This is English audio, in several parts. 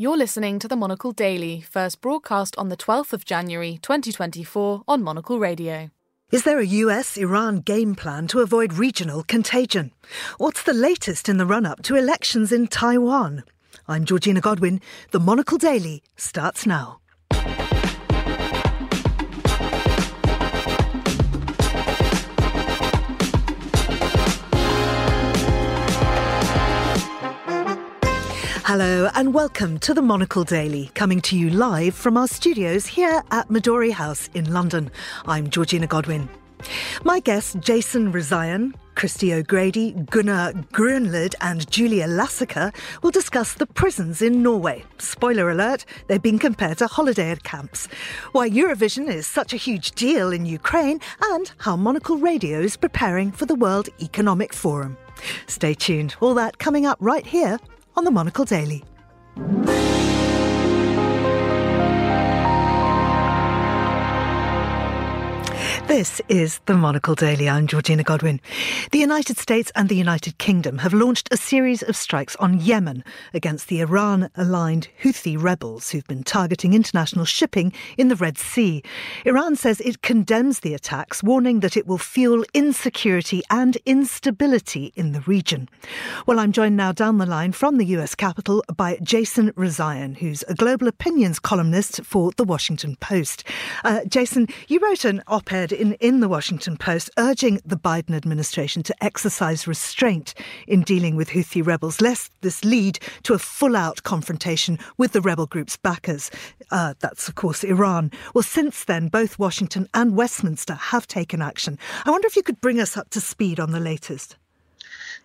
You're listening to the Monocle Daily, first broadcast on the 12th of January 2024 on Monocle Radio. Is there a US Iran game plan to avoid regional contagion? What's the latest in the run up to elections in Taiwan? I'm Georgina Godwin. The Monocle Daily starts now. Hello and welcome to the Monocle Daily, coming to you live from our studios here at Midori House in London. I'm Georgina Godwin. My guests, Jason Rezaian, Christy O'Grady, Gunnar Grunlid, and Julia Lassica, will discuss the prisons in Norway. Spoiler alert, they've been compared to holiday camps. Why Eurovision is such a huge deal in Ukraine, and how Monocle Radio is preparing for the World Economic Forum. Stay tuned. All that coming up right here on the Monocle Daily. This is the Monocle Daily. I'm Georgina Godwin. The United States and the United Kingdom have launched a series of strikes on Yemen against the Iran aligned Houthi rebels who've been targeting international shipping in the Red Sea. Iran says it condemns the attacks, warning that it will fuel insecurity and instability in the region. Well, I'm joined now down the line from the US Capitol by Jason Rezaian, who's a global opinions columnist for The Washington Post. Uh, Jason, you wrote an op ed in, in the Washington Post urging the Biden administration to exercise restraint in dealing with Houthi rebels, lest this lead to a full out confrontation with the rebel group's backers. Uh, that's, of course, Iran. Well, since then, both Washington and Westminster have taken action. I wonder if you could bring us up to speed on the latest.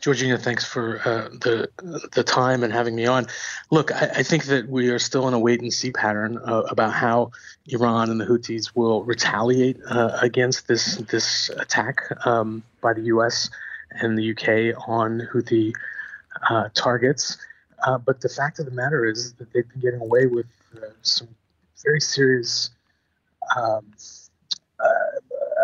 Georgina, thanks for uh, the the time and having me on. Look, I, I, think that we are still in a wait and see pattern uh, about how Iran and the Houthis will retaliate uh, against this this attack um, by the U.S. and the U.K. on Houthi uh, targets. Uh, but the fact of the matter is that they've been getting away with uh, some very serious. Um,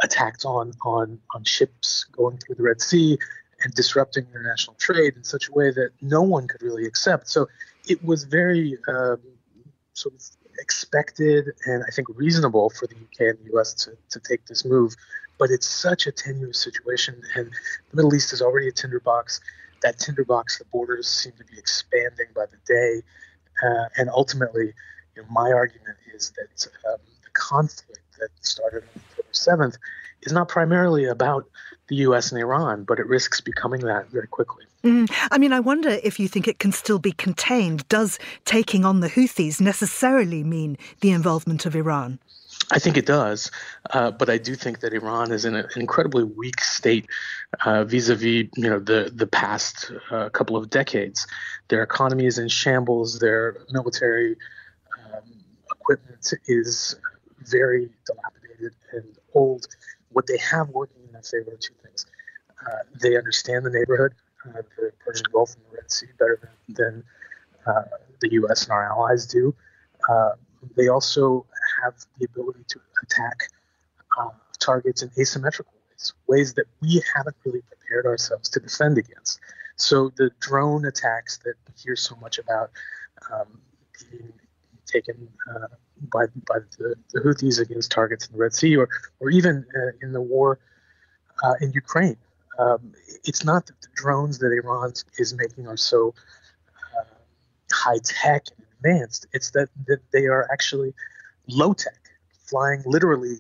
attacks on, on on ships going through the Red Sea, and disrupting international trade in such a way that no one could really accept. So it was very um, sort of expected and I think reasonable for the UK and the US to, to take this move. But it's such a tenuous situation, and the Middle East is already a tinderbox. That tinderbox, the borders seem to be expanding by the day. Uh, and ultimately, you know, my argument is that um, the conflict that started on October 7th is not primarily about the US and Iran, but it risks becoming that very quickly. Mm. I mean, I wonder if you think it can still be contained. Does taking on the Houthis necessarily mean the involvement of Iran? I think it does, uh, but I do think that Iran is in an incredibly weak state uh, vis-a-vis, you know, the the past uh, couple of decades. Their economy is in shambles. Their military um, equipment is very dilapidated and old. What they have working in their favor two things. Uh, they understand the neighborhood, uh, the Persian Gulf and the Red Sea, better than, than uh, the U.S. and our allies do. Uh, they also have the ability to attack uh, targets in asymmetrical ways, ways that we haven't really prepared ourselves to defend against. So the drone attacks that we hear so much about um, taken uh, by by the, the Houthis against targets in the Red Sea, or or even uh, in the war uh, in Ukraine. Um, it's not that the drones that Iran is making are so uh, high tech and advanced. It's that, that they are actually low tech, flying literally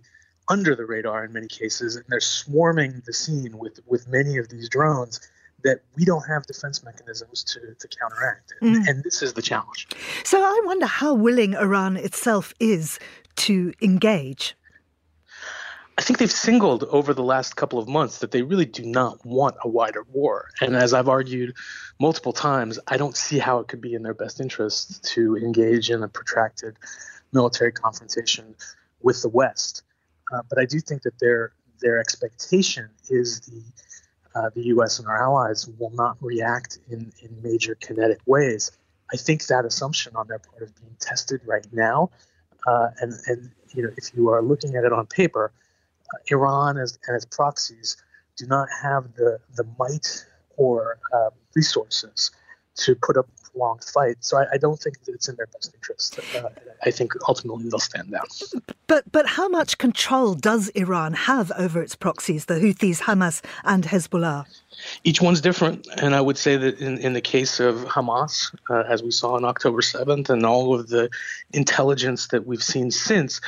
under the radar in many cases, and they're swarming the scene with with many of these drones that we don't have defense mechanisms to, to counteract. And, mm. and this is the challenge. So I wonder how willing Iran itself is to engage. I think they've singled over the last couple of months that they really do not want a wider war. And as I've argued multiple times, I don't see how it could be in their best interest to engage in a protracted military confrontation with the West. Uh, but I do think that their their expectation is the uh, the U.S. and our allies will not react in, in major kinetic ways. I think that assumption on their part is being tested right now. Uh, and, and you know, if you are looking at it on paper, uh, Iran and its proxies do not have the, the might or um, resources to put up a long fight. So I, I don't think that it's in their best interest. Uh, I think ultimately they'll stand down. But but how much control does Iran have over its proxies, the Houthis, Hamas, and Hezbollah? Each one's different, and I would say that in, in the case of Hamas, uh, as we saw on October 7th, and all of the intelligence that we've seen since,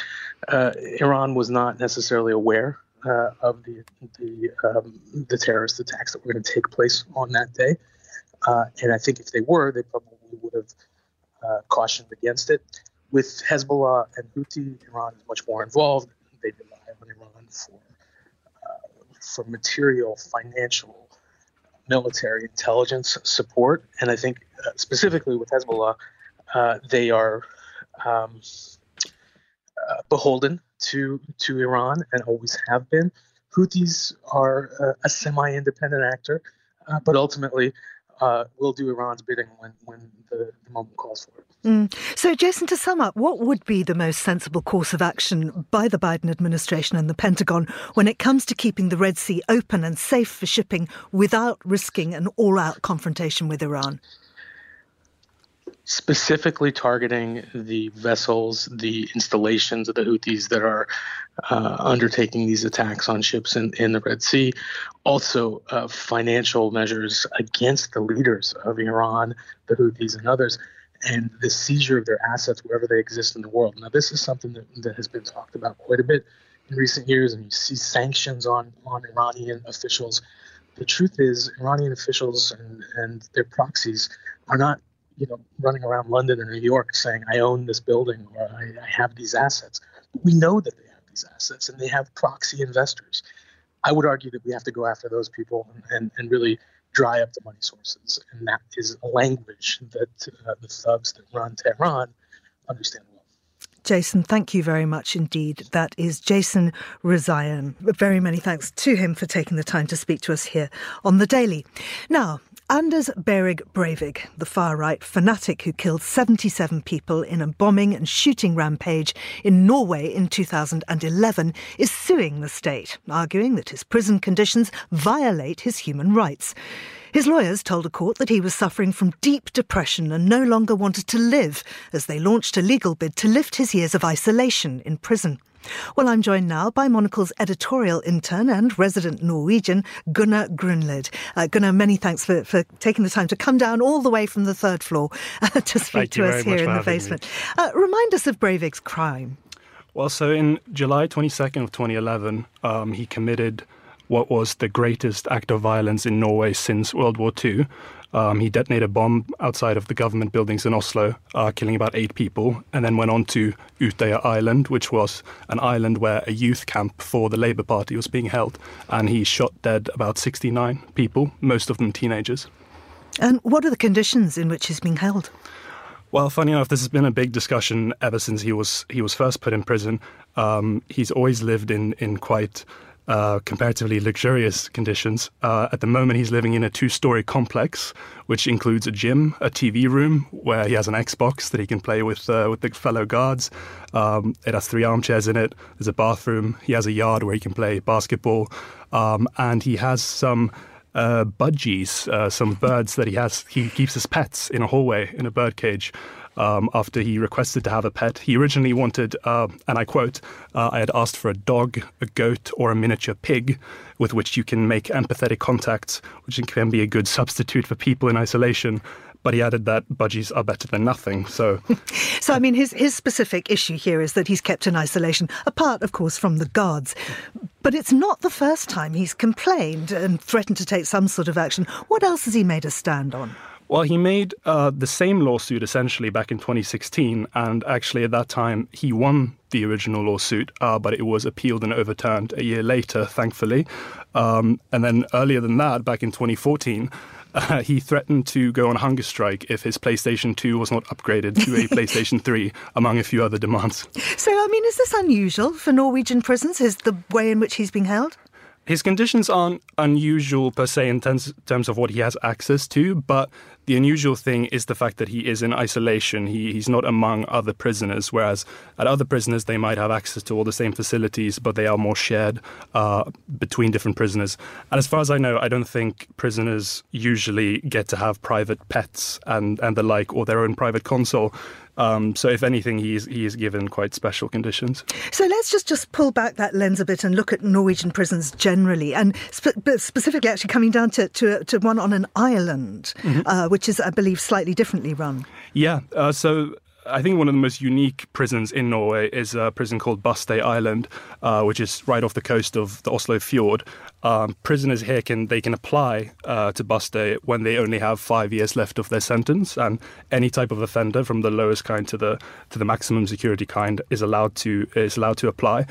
uh, Iran was not necessarily aware uh, of the the, um, the terrorist attacks that were going to take place on that day. Uh, and I think if they were, they probably would have uh, cautioned against it. With Hezbollah and Houthi, Iran is much more involved. They rely on Iran for uh, for material, financial, military intelligence support. And I think uh, specifically with Hezbollah, uh, they are um, beholden to to Iran and always have been. Houthis are a semi-independent actor, but ultimately uh, will do Iran's bidding when, when the, the moment calls for it. Mm. So, Jason, to sum up, what would be the most sensible course of action by the Biden administration and the Pentagon when it comes to keeping the Red Sea open and safe for shipping without risking an all out confrontation with Iran? specifically targeting the vessels, the installations of the Houthis that are uh, undertaking these attacks on ships in, in the Red Sea. Also, uh, financial measures against the leaders of Iran, the Houthis, and others, and the seizure of their assets wherever they exist in the world. Now, this is something that, that has been talked about quite a bit in recent years, and you see sanctions on, on Iranian officials. The truth is, Iranian officials and, and their proxies are not you know, running around London or New York saying, I own this building or I, I have these assets. We know that they these assets and they have proxy investors. I would argue that we have to go after those people and, and, and really dry up the money sources. And that is a language that uh, the thugs that run Tehran understand well. Jason, thank you very much indeed. That is Jason Rezaian. Very many thanks to him for taking the time to speak to us here on The Daily. Now, Anders Behring Breivik, the far right fanatic who killed 77 people in a bombing and shooting rampage in Norway in 2011, is suing the state, arguing that his prison conditions violate his human rights. His lawyers told a court that he was suffering from deep depression and no longer wanted to live as they launched a legal bid to lift his years of isolation in prison. Well, I'm joined now by Monocle's editorial intern and resident Norwegian, Gunnar Grunlid. Uh, Gunnar, many thanks for, for taking the time to come down all the way from the third floor uh, to speak Thank to us here in the basement. Uh, remind us of Breivik's crime. Well, so in July 22nd of 2011, um, he committed what was the greatest act of violence in Norway since World War II. Um, he detonated a bomb outside of the government buildings in Oslo, uh, killing about eight people, and then went on to Utøya Island, which was an island where a youth camp for the Labour Party was being held, and he shot dead about 69 people, most of them teenagers. And what are the conditions in which he's being held? Well, funny enough, this has been a big discussion ever since he was he was first put in prison. Um, he's always lived in in quite uh, comparatively luxurious conditions. Uh, at the moment, he's living in a two story complex, which includes a gym, a TV room where he has an Xbox that he can play with uh, with the fellow guards. Um, it has three armchairs in it. There's a bathroom. He has a yard where he can play basketball, um, and he has some. Uh, budgies, uh, some birds that he has. He keeps his pets in a hallway in a bird cage um, after he requested to have a pet. He originally wanted, uh, and I quote, uh, I had asked for a dog, a goat, or a miniature pig with which you can make empathetic contacts, which can be a good substitute for people in isolation but he added that budgies are better than nothing. So, so I mean, his his specific issue here is that he's kept in isolation, apart, of course, from the guards. But it's not the first time he's complained and threatened to take some sort of action. What else has he made a stand on? Well, he made uh, the same lawsuit essentially back in 2016, and actually at that time he won the original lawsuit, uh, but it was appealed and overturned a year later, thankfully. Um, and then earlier than that, back in 2014, uh, he threatened to go on hunger strike if his PlayStation 2 was not upgraded to a PlayStation 3, among a few other demands. So, I mean, is this unusual for Norwegian prisons? Is the way in which he's being held? His conditions aren't unusual per se in terms, terms of what he has access to, but the unusual thing is the fact that he is in isolation. He, he's not among other prisoners, whereas at other prisoners they might have access to all the same facilities, but they are more shared uh, between different prisoners. And as far as I know, I don't think prisoners usually get to have private pets and, and the like, or their own private console. Um, so, if anything, he's he is given quite special conditions. So let's just just pull back that lens a bit and look at Norwegian prisons generally, and spe- specifically actually coming down to, to, to one on an island, mm-hmm. uh, which is, I believe, slightly differently run. Yeah. Uh, so I think one of the most unique prisons in Norway is a prison called Bastøy Island, uh, which is right off the coast of the Oslo Fjord. Um, prisoners here can they can apply uh, to Bastøy when they only have five years left of their sentence, and any type of offender, from the lowest kind to the to the maximum security kind, is allowed to is allowed to apply.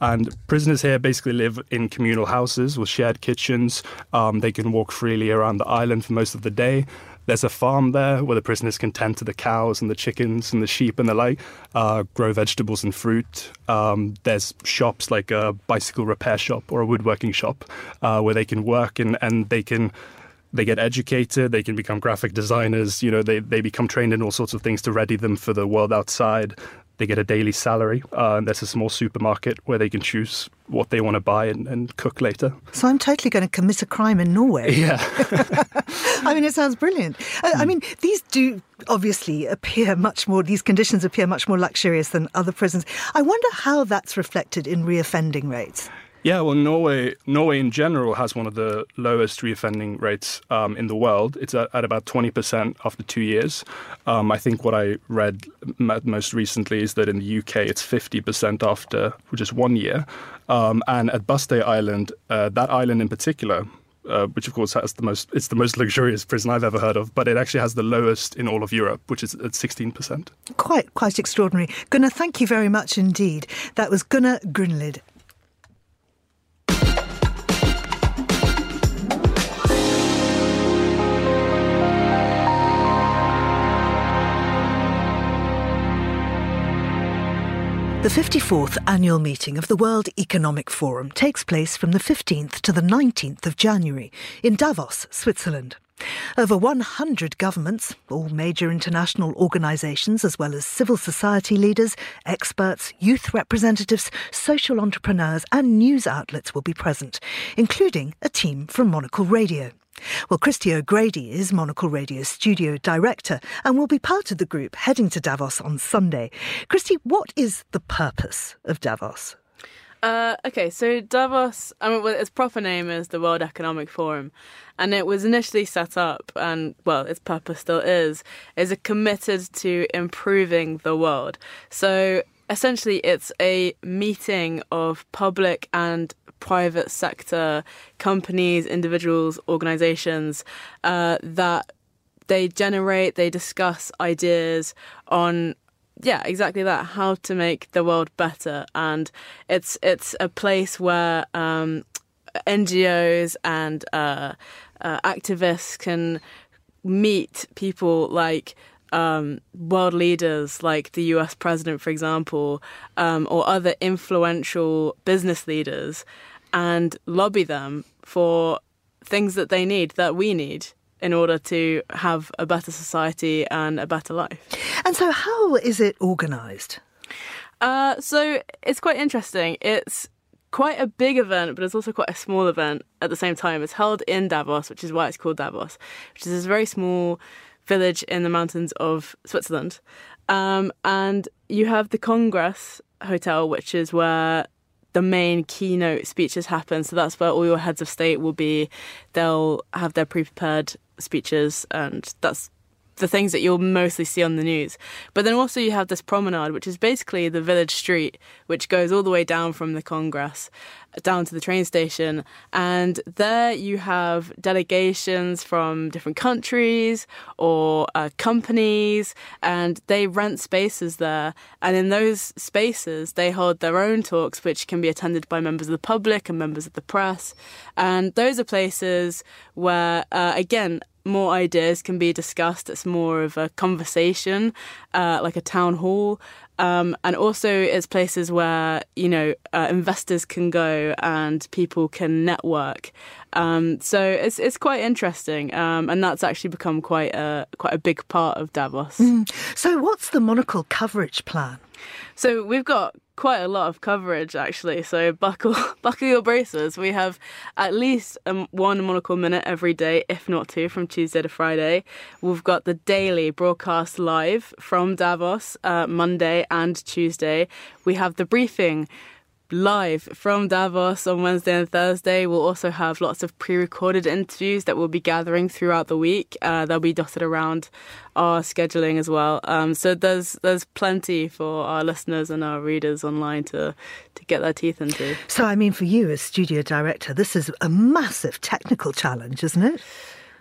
And prisoners here basically live in communal houses with shared kitchens. Um, they can walk freely around the island for most of the day. There's a farm there where the prisoners can tend to the cows and the chickens and the sheep and the like, uh, grow vegetables and fruit. Um, there's shops like a bicycle repair shop or a woodworking shop uh, where they can work and, and they can they get educated, they can become graphic designers, you know, they, they become trained in all sorts of things to ready them for the world outside. They get a daily salary, uh, and there's a small supermarket where they can choose what they want to buy and, and cook later. So I'm totally going to commit a crime in Norway. Yeah. I mean, it sounds brilliant. Uh, I hmm. mean, these do obviously appear much more, these conditions appear much more luxurious than other prisons. I wonder how that's reflected in reoffending rates. Yeah, well, Norway, Norway in general has one of the lowest reoffending rates um, in the world. It's at, at, about 20% after two years. Um, I think what I read most recently is that in the UK it's 50% after just one year. Um, and at Bastøy Island, uh, that island in particular, uh, which of course has the most it's the most luxurious prison I've ever heard of, but it actually has the lowest in all of Europe, which is at 16%. Quite quite extraordinary. Gunnar, thank you very much indeed. That was Gunnar Grunlid. The 54th annual meeting of the World Economic Forum takes place from the 15th to the 19th of January in Davos, Switzerland. Over 100 governments, all major international organisations, as well as civil society leaders, experts, youth representatives, social entrepreneurs, and news outlets will be present, including a team from Monocle Radio. Well, Christy O'Grady is Monocle Radio's studio director and will be part of the group heading to Davos on Sunday. Christy, what is the purpose of Davos? Uh, okay, so Davos, I mean, well, its proper name is the World Economic Forum, and it was initially set up, and well, its purpose still is, is it committed to improving the world. So essentially, it's a meeting of public and private sector companies, individuals, organizations uh, that they generate, they discuss ideas on yeah, exactly that. How to make the world better, and it's it's a place where um, NGOs and uh, uh, activists can meet people like um, world leaders like the US president, for example, um, or other influential business leaders, and lobby them for things that they need, that we need in order to have a better society and a better life. And so, how is it organised? Uh, so, it's quite interesting. It's quite a big event, but it's also quite a small event at the same time. It's held in Davos, which is why it's called Davos, which is this very small village in the mountains of Switzerland. Um, and you have the Congress Hotel, which is where the main keynote speeches happen. So that's where all your heads of state will be. They'll have their pre prepared speeches, and that's the things that you'll mostly see on the news. But then also you have this promenade, which is basically the village street, which goes all the way down from the Congress down to the train station. And there you have delegations from different countries or uh, companies, and they rent spaces there. And in those spaces, they hold their own talks, which can be attended by members of the public and members of the press. And those are places where, uh, again, more ideas can be discussed. It's more of a conversation, uh, like a town hall. Um, and also, it's places where you know uh, investors can go and people can network. Um, so it's it's quite interesting, um, and that's actually become quite a quite a big part of Davos. Mm. So, what's the Monocle coverage plan? So we've got quite a lot of coverage actually. So buckle buckle your braces. We have at least um, one monocle minute every day, if not two, from Tuesday to Friday. We've got the daily broadcast live from Davos uh, Monday and Tuesday. We have the briefing live from Davos on Wednesday and Thursday. We'll also have lots of pre recorded interviews that we'll be gathering throughout the week. Uh, they'll be dotted around our scheduling as well. Um, so there's there's plenty for our listeners and our readers online to, to get their teeth into. So, I mean, for you as studio director, this is a massive technical challenge, isn't it?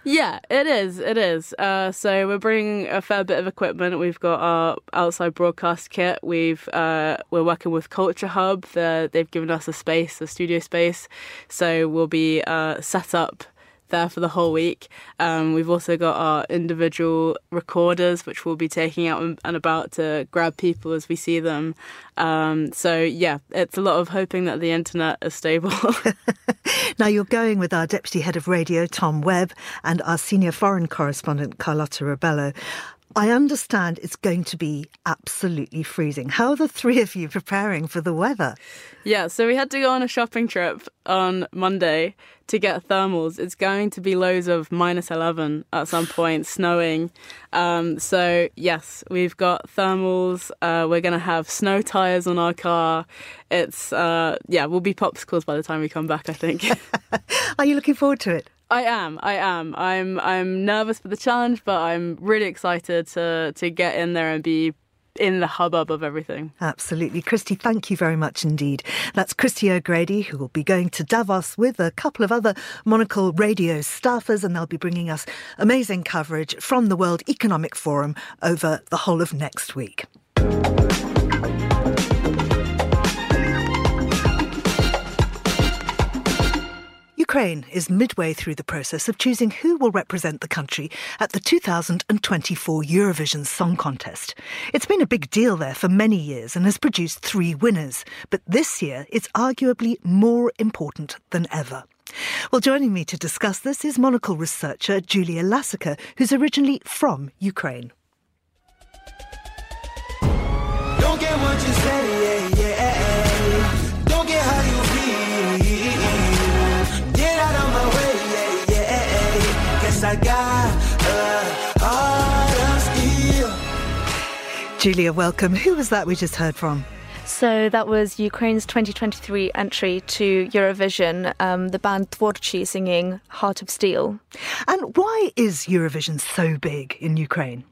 Yeah, it is. It is. Uh, so we're bringing a fair bit of equipment. We've got our outside broadcast kit. We've uh, we're working with Culture Hub. they've given us a space, a studio space. So we'll be uh, set up there for the whole week. Um, we've also got our individual recorders, which we'll be taking out and about to grab people as we see them. Um, so, yeah, it's a lot of hoping that the internet is stable. now, you're going with our Deputy Head of Radio, Tom Webb, and our Senior Foreign Correspondent, Carlota Rebelo. I understand it's going to be absolutely freezing. How are the three of you preparing for the weather? Yeah, so we had to go on a shopping trip on Monday to get thermals. It's going to be lows of minus 11 at some point, snowing. Um, so, yes, we've got thermals. Uh, we're going to have snow tires on our car. It's, uh, yeah, we'll be popsicles by the time we come back, I think. are you looking forward to it? I am. I am. I'm. I'm nervous for the challenge, but I'm really excited to to get in there and be in the hubbub of everything. Absolutely. Christy, thank you very much indeed. That's Christy O'Grady, who will be going to Davos with a couple of other Monocle radio staffers, and they'll be bringing us amazing coverage from the World Economic Forum over the whole of next week. Ukraine is midway through the process of choosing who will represent the country at the 2024 Eurovision Song Contest. It's been a big deal there for many years and has produced three winners, but this year it's arguably more important than ever. Well, joining me to discuss this is Monocle researcher Julia Lassica, who's originally from Ukraine. Julia, welcome. Who was that we just heard from? So that was Ukraine's 2023 entry to Eurovision, um, the band Tvorchi singing Heart of Steel. And why is Eurovision so big in Ukraine?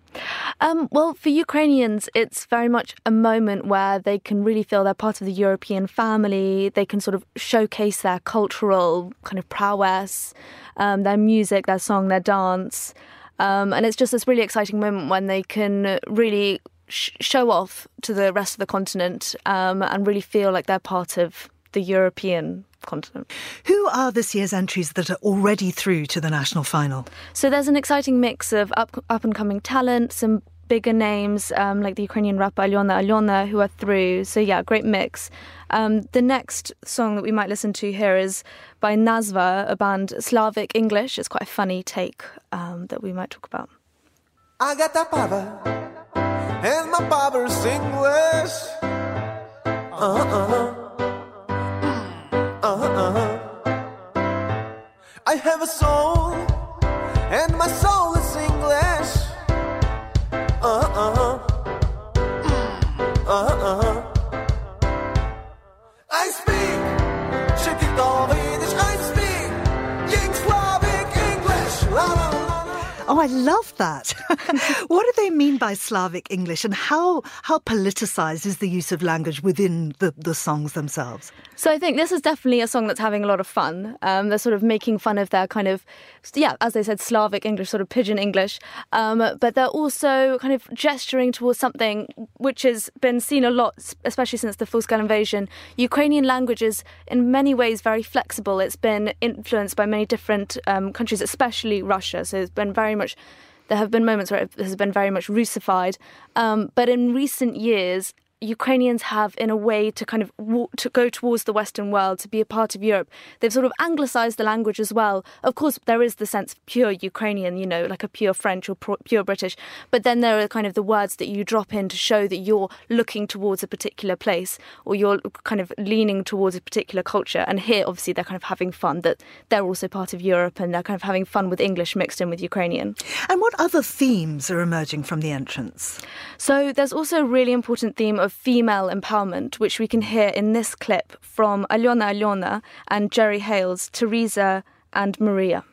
Um, well, for Ukrainians, it's very much a moment where they can really feel they're part of the European family. They can sort of showcase their cultural kind of prowess, um, their music, their song, their dance. Um, and it's just this really exciting moment when they can really sh- show off to the rest of the continent um, and really feel like they're part of the European continent. Who are this year's entries that are already through to the national final? So there's an exciting mix of up, up and coming talent, some bigger names um, like the Ukrainian rapper Alyona Alyona who are through. So yeah, great mix. Um, the next song that we might listen to here is by Nazva, a band Slavic English. It's quite a funny take um, that we might talk about. I got that power, and my power's English. Uh-huh, uh-huh. Uh-huh, uh-huh. I have a soul, and my soul is English. Uh-huh, uh-huh. Uh-huh, uh-huh. I speak I speak Slavic English. La, la, la, oh, I love that. what do they mean by Slavic English and how, how politicized is the use of language within the, the songs themselves? So I think this is definitely a song that's having a lot of fun. Um, they're sort of making fun of their kind of, yeah, as they said, Slavic English, sort of pidgin English. Um, but they're also kind of gesturing towards something which has been seen a lot, especially since the full-scale invasion. Ukrainian language is in many ways very flexible. It's been influenced by many different um, countries, especially Russia. So it's been very much there have been moments where it has been very much Russified. Um, but in recent years, Ukrainians have in a way to kind of to go towards the Western world, to be a part of Europe. They've sort of anglicized the language as well. Of course, there is the sense of pure Ukrainian, you know, like a pure French or pure British. But then there are kind of the words that you drop in to show that you're looking towards a particular place or you're kind of leaning towards a particular culture. And here, obviously, they're kind of having fun that they're also part of Europe and they're kind of having fun with English mixed in with Ukrainian. And what other themes are emerging from the entrance? So there's also a really important theme of female empowerment, which we can hear in this clip from Alyona Alyona and Jerry Heil's, Teresa and Maria.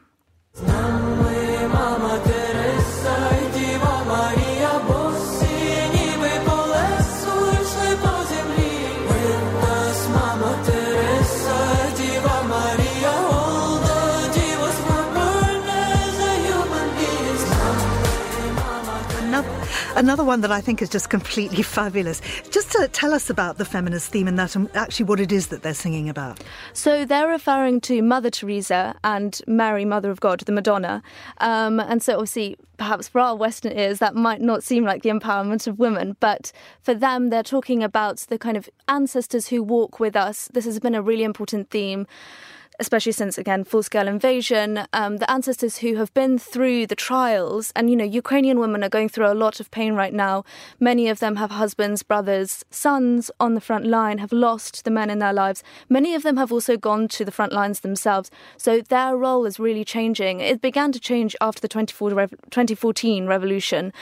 Another one that I think is just completely fabulous. Just to tell us about the feminist theme and that and actually what it is that they're singing about. So they're referring to Mother Teresa and Mary, Mother of God, the Madonna. Um, and so obviously, perhaps for our Western ears, that might not seem like the empowerment of women, but for them, they're talking about the kind of ancestors who walk with us. This has been a really important theme especially since again full scale invasion, um, the ancestors who have been through the trials, and you know, Ukrainian women are going through a lot of pain right now. Many of them have husbands, brothers, sons on the front line, have lost the men in their lives. Many of them have also gone to the front lines themselves. So their role is really changing. It began to change after the 2014 revolution.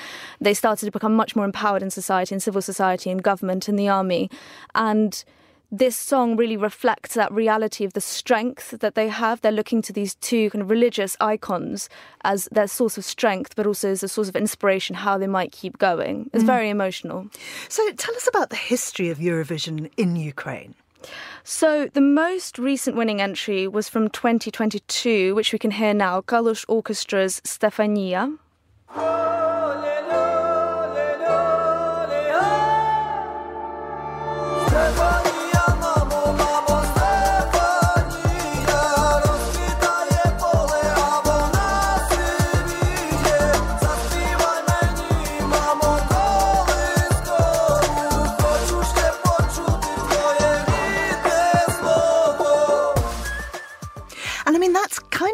They started to become much more empowered in society, in civil society, in government, in the army. And this song really reflects that reality of the strength that they have. They're looking to these two kind of religious icons as their source of strength, but also as a source of inspiration, how they might keep going. It's mm. very emotional. So tell us about the history of Eurovision in Ukraine. So the most recent winning entry was from 2022, which we can hear now, Kalush Orchestra's Stefania.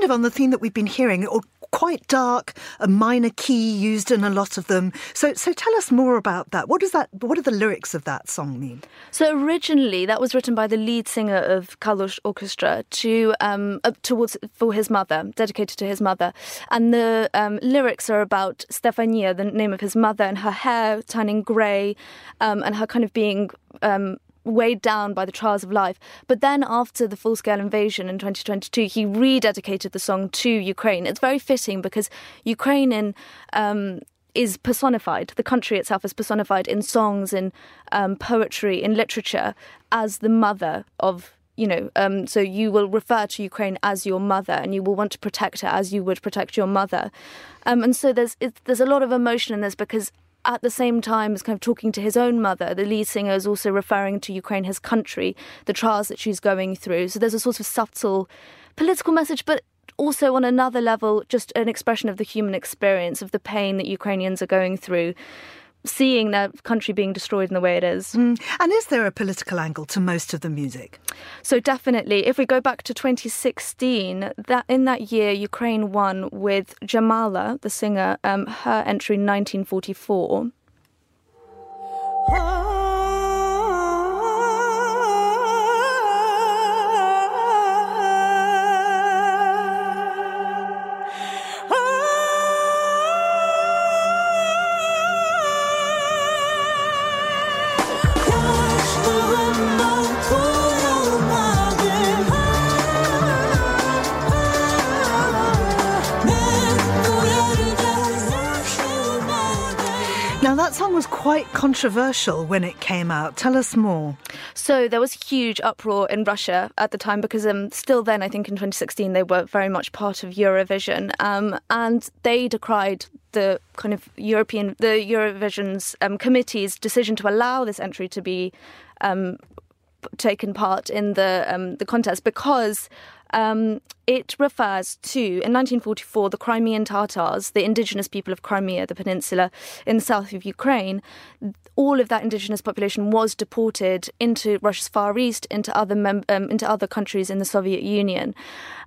Kind of on the theme that we've been hearing, or quite dark, a minor key used in a lot of them. So, so tell us more about that. What does that? What do the lyrics of that song mean? So originally, that was written by the lead singer of Kalush Orchestra to um, uh, towards for his mother, dedicated to his mother, and the um, lyrics are about Stefania, the name of his mother, and her hair turning grey, um, and her kind of being um, weighed down by the trials of life. But then, after the full scale invasion in 2022, he rededicated the song to Ukraine. It's very fitting because Ukraine in, um, is personified, the country itself is personified in songs, in um, poetry, in literature, as the mother of you know, um, so you will refer to Ukraine as your mother, and you will want to protect her as you would protect your mother. Um, and so there's there's a lot of emotion in this because at the same time as kind of talking to his own mother, the lead singer is also referring to Ukraine, his country, the trials that she's going through. So there's a sort of subtle political message, but also on another level, just an expression of the human experience, of the pain that Ukrainians are going through seeing their country being destroyed in the way it is. Mm. And is there a political angle to most of the music? So definitely, if we go back to 2016, that in that year Ukraine won with Jamala, the singer, um, her entry in 1944. That song was quite controversial when it came out. Tell us more. So there was huge uproar in Russia at the time because um, still then, I think in 2016, they were very much part of Eurovision, um, and they decried the kind of European, the Eurovision's um, committee's decision to allow this entry to be um, taken part in the um, the contest because um, it refers to, in 1944, the Crimean Tatars, the indigenous people of Crimea, the peninsula in the south of Ukraine. All of that indigenous population was deported into Russia's Far East, into other mem- um, into other countries in the Soviet Union,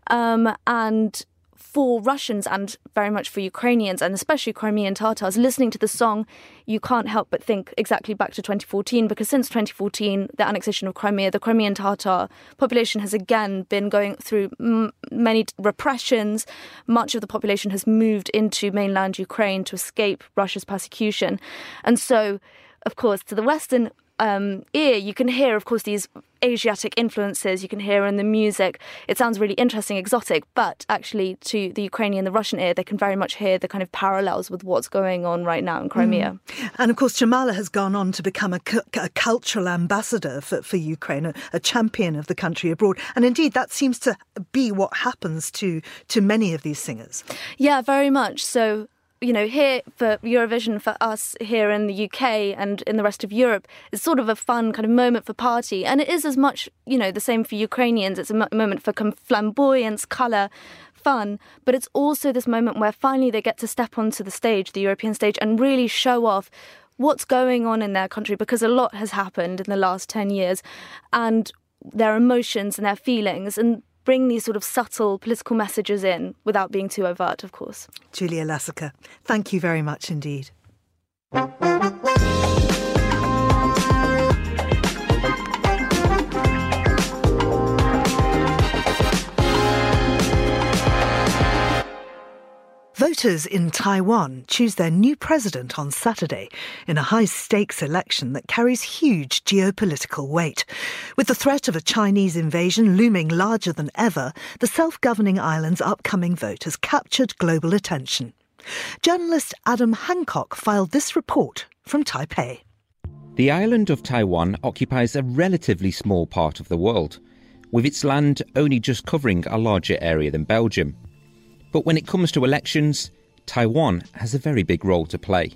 um, and for Russians and very much for Ukrainians and especially Crimean Tatars, listening to the song, you can't help but think exactly back to 2014 because since 2014, the annexation of Crimea, the Crimean Tatar population has again been going through m- many repressions. Much of the population has moved into mainland Ukraine to escape Russia's persecution. And so, of course, to the Western um, ear, you can hear, of course, these Asiatic influences you can hear in the music. It sounds really interesting, exotic, but actually, to the Ukrainian, the Russian ear, they can very much hear the kind of parallels with what's going on right now in Crimea. Mm. And of course, Jamala has gone on to become a, a cultural ambassador for, for Ukraine, a, a, champion of the country abroad. And indeed, that seems to be what happens to, to many of these singers. Yeah, very much. So you know, here for Eurovision for us here in the UK and in the rest of Europe is sort of a fun kind of moment for party. And it is as much, you know, the same for Ukrainians. It's a moment for flamboyance, colour, fun. But it's also this moment where finally they get to step onto the stage, the European stage, and really show off what's going on in their country because a lot has happened in the last 10 years and their emotions and their feelings. And bring these sort of subtle political messages in without being too overt, of course. Julia Lassica, thank you very much indeed. Voters in Taiwan choose their new president on Saturday in a high stakes election that carries huge geopolitical weight. With the threat of a Chinese invasion looming larger than ever, the self governing island's upcoming vote has captured global attention. Journalist Adam Hancock filed this report from Taipei. The island of Taiwan occupies a relatively small part of the world, with its land only just covering a larger area than Belgium. But when it comes to elections, Taiwan has a very big role to play.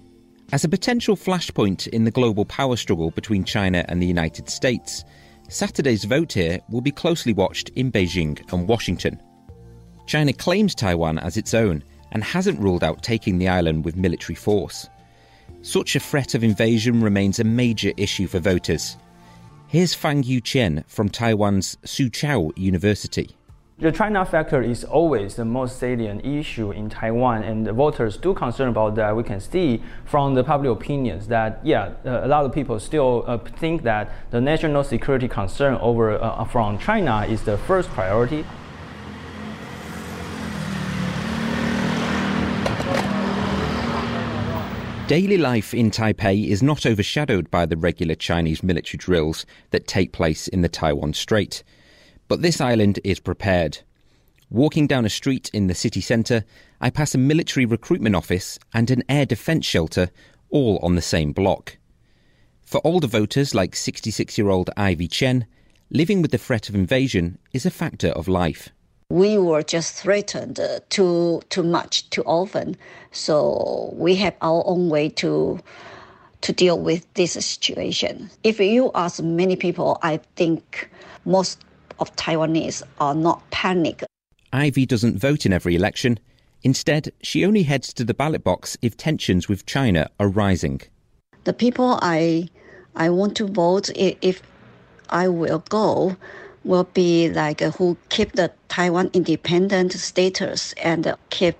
As a potential flashpoint in the global power struggle between China and the United States, Saturday's vote here will be closely watched in Beijing and Washington. China claims Taiwan as its own and hasn't ruled out taking the island with military force. Such a threat of invasion remains a major issue for voters. Here's Fang Yu Chen from Taiwan's Soochow University. The China factor is always the most salient issue in Taiwan, and the voters do concern about that. We can see from the public opinions that, yeah, a lot of people still uh, think that the national security concern over uh, from China is the first priority. Daily life in Taipei is not overshadowed by the regular Chinese military drills that take place in the Taiwan Strait. But this island is prepared. Walking down a street in the city centre, I pass a military recruitment office and an air defence shelter, all on the same block. For older voters like 66 year old Ivy Chen, living with the threat of invasion is a factor of life. We were just threatened uh, too too much too often, so we have our own way to to deal with this situation. If you ask many people, I think most of Taiwanese are not panic. Ivy doesn't vote in every election. Instead, she only heads to the ballot box if tensions with China are rising. The people I I want to vote if I will go will be like uh, who keep the Taiwan independent status and keep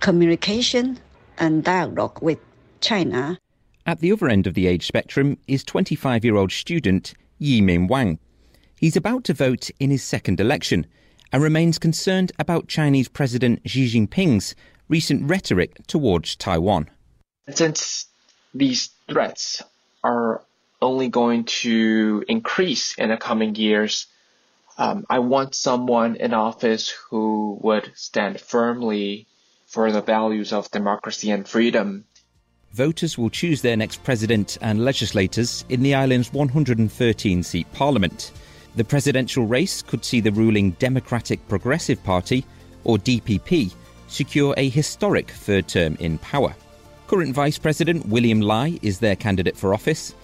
communication and dialogue with China. At the other end of the age spectrum is 25 year old student Yi Min Wang. He's about to vote in his second election and remains concerned about Chinese President Xi Jinping's recent rhetoric towards Taiwan. Since these threats are only going to increase in the coming years, um, I want someone in office who would stand firmly for the values of democracy and freedom voters will choose their next president and legislators in the island's 113 seat parliament. The presidential race could see the ruling Democratic Progressive Party, or DPP, secure a historic third term in power. Current Vice President William Lai is their candidate for office.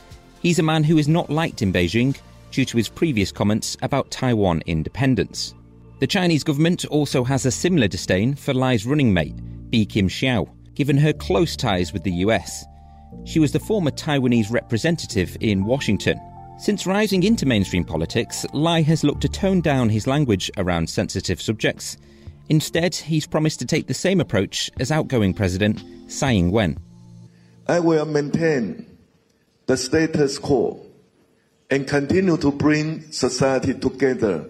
He's a man who is not liked in Beijing due to his previous comments about Taiwan independence. The Chinese government also has a similar disdain for Lai's running mate, Bi-khim Hsiao, given her close ties with the US. She was the former Taiwanese representative in Washington. Since rising into mainstream politics, Lai has looked to tone down his language around sensitive subjects. Instead, he's promised to take the same approach as outgoing President Tsai Ing wen. I will maintain the status quo and continue to bring society together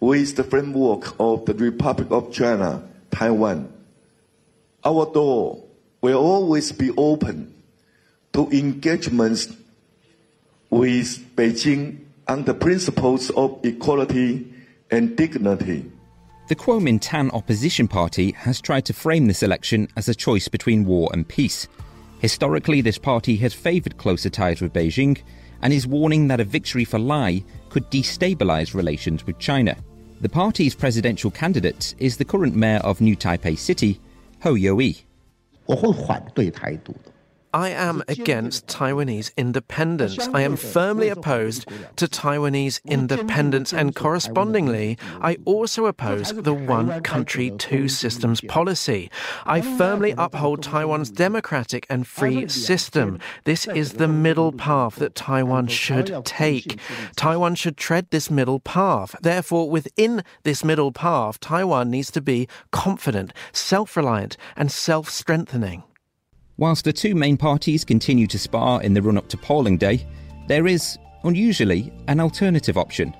with the framework of the Republic of China, Taiwan. Our door will always be open to engagements with Beijing on the principles of equality and dignity. The Kuomintang opposition party has tried to frame this election as a choice between war and peace. Historically, this party has favoured closer ties with Beijing and is warning that a victory for Lai could destabilise relations with China. The party's presidential candidate is the current mayor of New Taipei City, Hou Yu-ih. I am against Taiwanese independence. I am firmly opposed to Taiwanese independence, and correspondingly, I also oppose the one country, two systems policy. I firmly uphold Taiwan's democratic and free system. This is the middle path that Taiwan should take. Taiwan should tread this middle path. Therefore, within this middle path, Taiwan needs to be confident, self reliant, and self strengthening. Whilst the two main parties continue to spar in the run up to polling day, there is, unusually, an alternative option.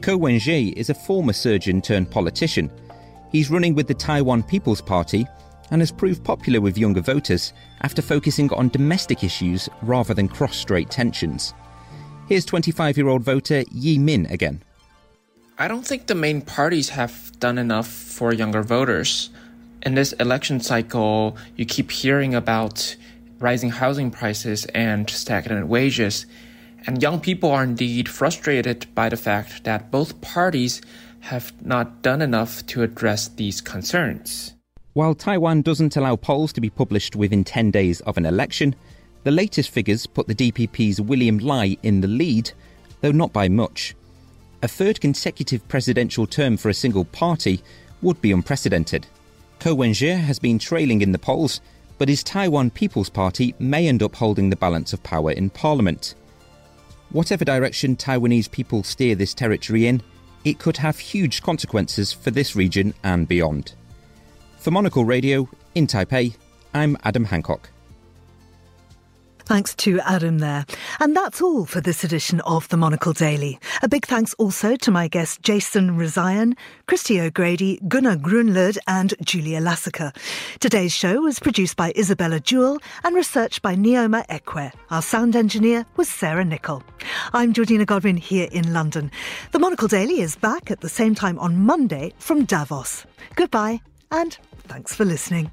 Ko Wen-je is a former surgeon turned politician. He's running with the Taiwan People's Party and has proved popular with younger voters after focusing on domestic issues rather than cross strait tensions. Here's 25 year old voter Yi Min again. I don't think the main parties have done enough for younger voters in this election cycle, you keep hearing about rising housing prices and stagnant wages. And young people are indeed frustrated by the fact that both parties have not done enough to address these concerns. While Taiwan doesn't allow polls to be published within 10 days of an election, the latest figures put the DPP's William Lai in the lead, though not by much. A third consecutive presidential term for a single party would be unprecedented. Ko Wen-je has been trailing in the polls, but his Taiwan People's Party may end up holding the balance of power in parliament. Whatever direction Taiwanese people steer this territory in, it could have huge consequences for this region and beyond. For Monocle Radio, in Taipei, I'm Adam Hancock. Thanks to Adam there. And that's all for this edition of the Monocle Daily. A big thanks also to my guests Jason Rezaian, Christy O'Grady, Gunnar Grunlud, and Julia Lassica. Today's show was produced by Isabella Jewell and researched by Neoma Ekwe. Our sound engineer was Sarah Nichol. I'm Georgina Godwin here in London. The Monocle Daily is back at the same time on Monday from Davos. Goodbye and thanks for listening.